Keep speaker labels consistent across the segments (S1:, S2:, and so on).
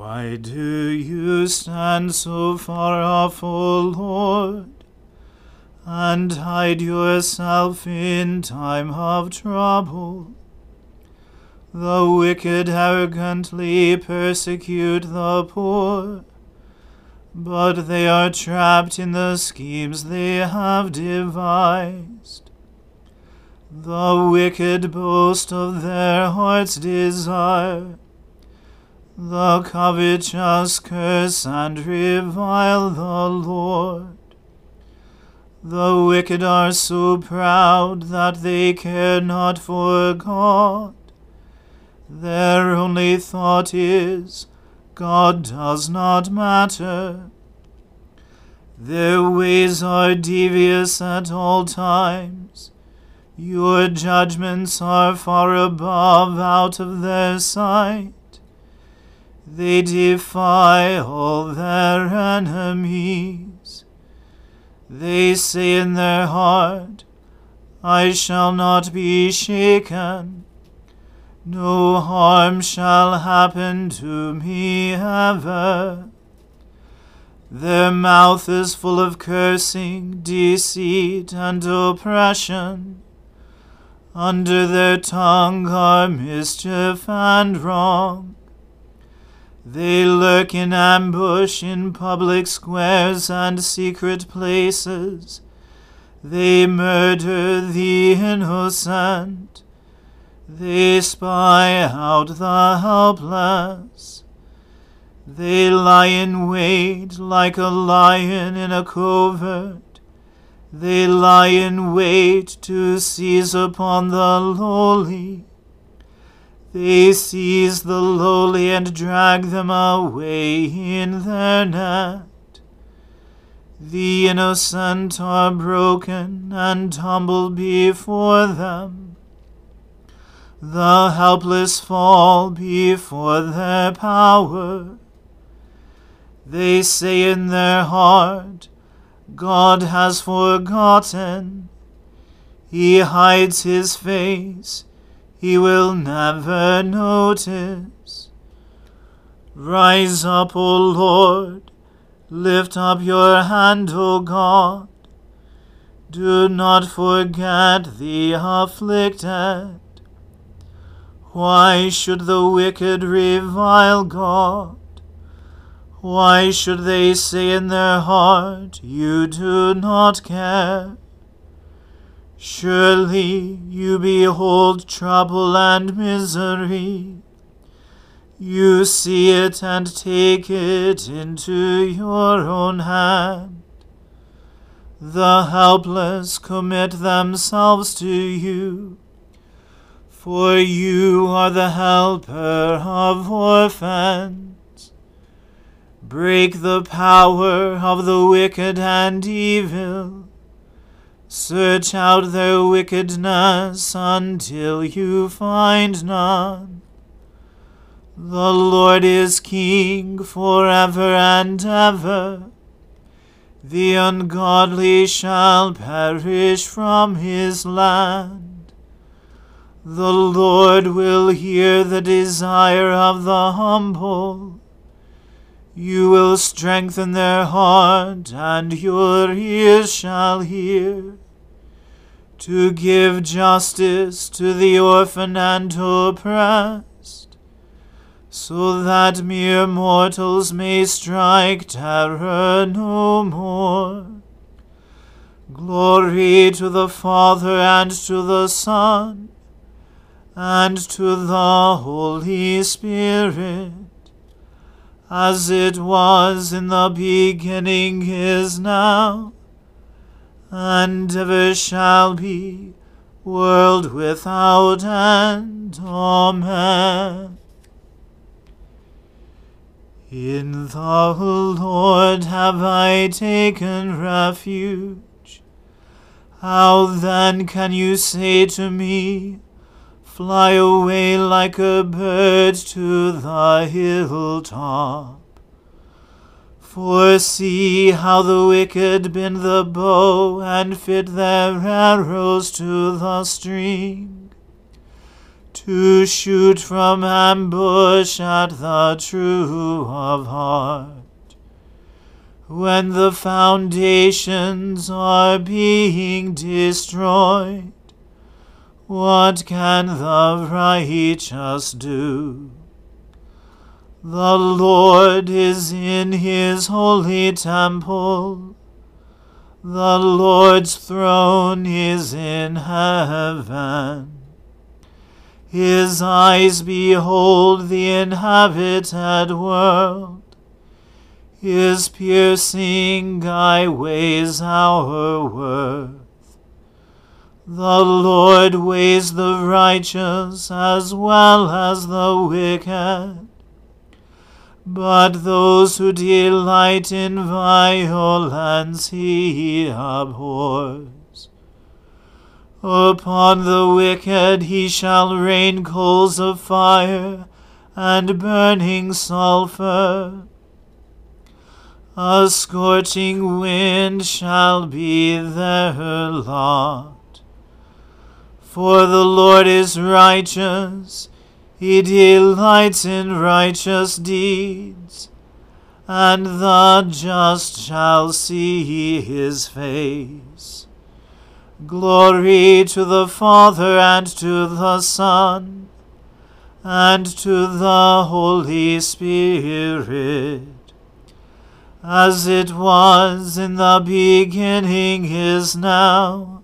S1: Why do you stand so far off, O Lord, and hide yourself in time of trouble? The wicked arrogantly persecute the poor, but they are trapped in the schemes they have devised. The wicked boast of their heart's desire. The covetous curse and revile the Lord. The wicked are so proud that they care not for God. Their only thought is, God does not matter. Their ways are devious at all times. Your judgments are far above out of their sight. They defy all their enemies. They say in their heart, I shall not be shaken. No harm shall happen to me ever. Their mouth is full of cursing, deceit, and oppression. Under their tongue are mischief and wrong. They lurk in ambush in public squares and secret places. They murder the innocent. They spy out the helpless. They lie in wait like a lion in a covert. They lie in wait to seize upon the lowly. They seize the lowly and drag them away in their net. The innocent are broken and tumble before them. The helpless fall before their power. They say in their heart, God has forgotten. He hides his face he will never notice. Rise up, O Lord, lift up your hand, O God. Do not forget the afflicted. Why should the wicked revile God? Why should they say in their heart, You do not care? Surely you behold trouble and misery. You see it and take it into your own hand. The helpless commit themselves to you, for you are the helper of orphans. Break the power of the wicked and evil Search out their wickedness until you find none. The Lord is King forever and ever. The ungodly shall perish from his land. The Lord will hear the desire of the humble. You will strengthen their heart, and your ears shall hear to give justice to the orphan and oppressed, so that mere mortals may strike terror no more. Glory to the Father and to the Son and to the Holy Spirit, as it was in the beginning is now and ever shall be, world without end. Amen. In the Lord have I taken refuge. How then can you say to me, Fly away like a bird to the hilltop? For see how the wicked bend the bow and fit their arrows to the string, to shoot from ambush at the true of heart. When the foundations are being destroyed, what can the righteous do? The Lord is in his holy temple. The Lord's throne is in heaven. His eyes behold the inhabited world. His piercing eye weighs our worth. The Lord weighs the righteous as well as the wicked but those who delight in violence he abhors. Upon the wicked he shall rain coals of fire and burning sulphur. A scorching wind shall be their lot. For the Lord is righteous. He delights in righteous deeds, and the just shall see his face. Glory to the Father and to the Son and to the Holy Spirit, as it was in the beginning is now,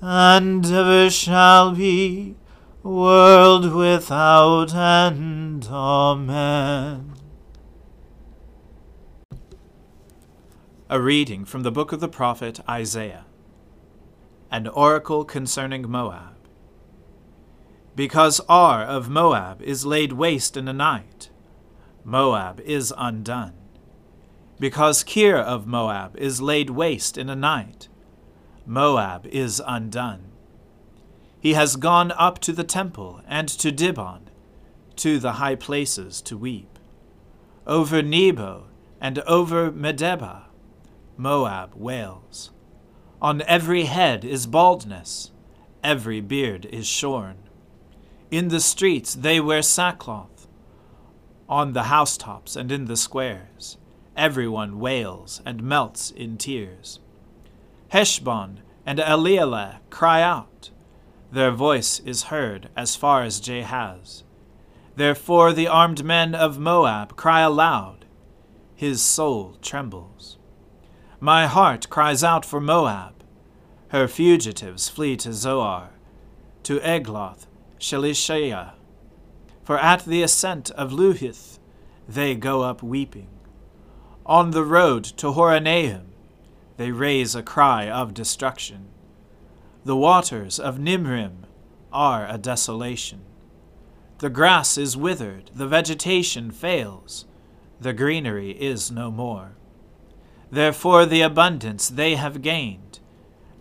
S1: and ever shall be world without end. Amen.
S2: A reading from the book of the prophet Isaiah. An oracle concerning Moab. Because Ar of Moab is laid waste in a night, Moab is undone. Because Kir of Moab is laid waste in a night, Moab is undone. He has gone up to the temple and to Dibon, to the high places to weep. Over Nebo and over Medeba, Moab wails. On every head is baldness, every beard is shorn. In the streets they wear sackcloth. On the housetops and in the squares, everyone wails and melts in tears. Heshbon and Elealeh cry out. Their voice is heard as far as Jahaz. Therefore the armed men of Moab cry aloud. His soul trembles. My heart cries out for Moab. Her fugitives flee to Zoar, to Eglath, Shelishiah. For at the ascent of Luhith they go up weeping. On the road to Horonaim they raise a cry of destruction. The waters of Nimrim are a desolation. The grass is withered, the vegetation fails, the greenery is no more. Therefore the abundance they have gained,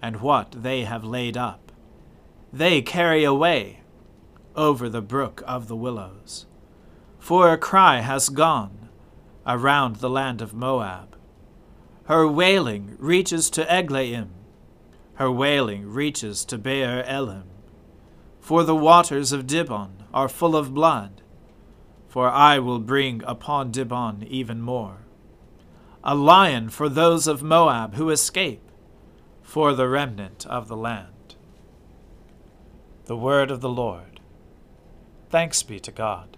S2: and what they have laid up, they carry away over the brook of the willows. For a cry has gone around the land of Moab. Her wailing reaches to Eglaim her wailing reaches to Beer Elim. For the waters of Dibon are full of blood, for I will bring upon Dibon even more. A lion for those of Moab who escape, for the remnant of the land. The word of the Lord. Thanks be to God.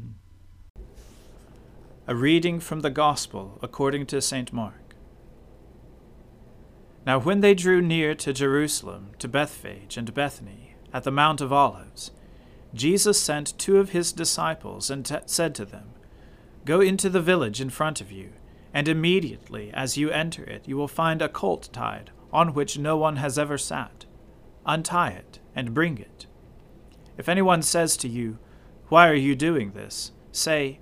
S2: A reading from the Gospel according to St. Mark. Now when they drew near to Jerusalem, to Bethphage and Bethany, at the Mount of Olives, Jesus sent two of his disciples and t- said to them, Go into the village in front of you, and immediately as you enter it you will find a colt tied, on which no one has ever sat. Untie it, and bring it. If anyone says to you, Why are you doing this? say,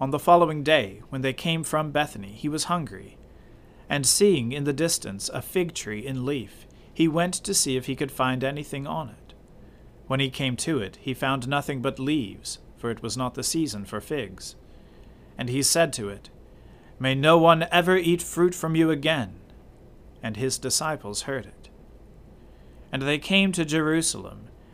S2: On the following day, when they came from Bethany, he was hungry. And seeing in the distance a fig tree in leaf, he went to see if he could find anything on it. When he came to it, he found nothing but leaves, for it was not the season for figs. And he said to it, May no one ever eat fruit from you again. And his disciples heard it. And they came to Jerusalem,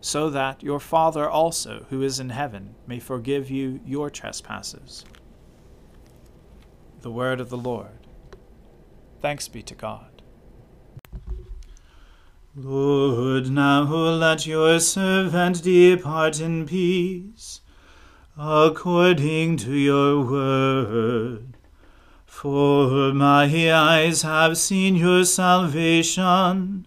S2: so that your Father also, who is in heaven, may forgive you your trespasses. The Word of the Lord. Thanks be to God.
S1: Lord, now let your servant depart in peace, according to your word. For my eyes have seen your salvation,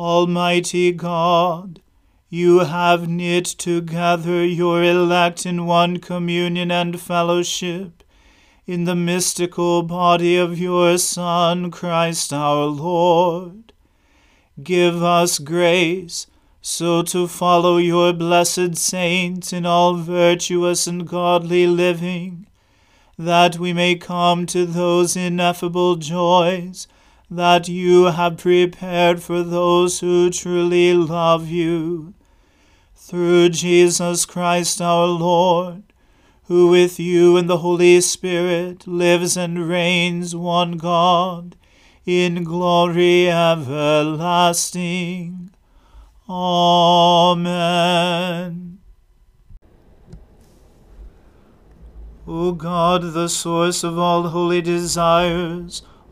S1: Almighty God, you have knit together your elect in one communion and fellowship in the mystical body of your Son, Christ our Lord. Give us grace so to follow your blessed saints in all virtuous and godly living, that we may come to those ineffable joys that you have prepared for those who truly love you. Through Jesus Christ our Lord, who with you and the Holy Spirit lives and reigns one God, in glory everlasting. Amen. O God, the source of all holy desires,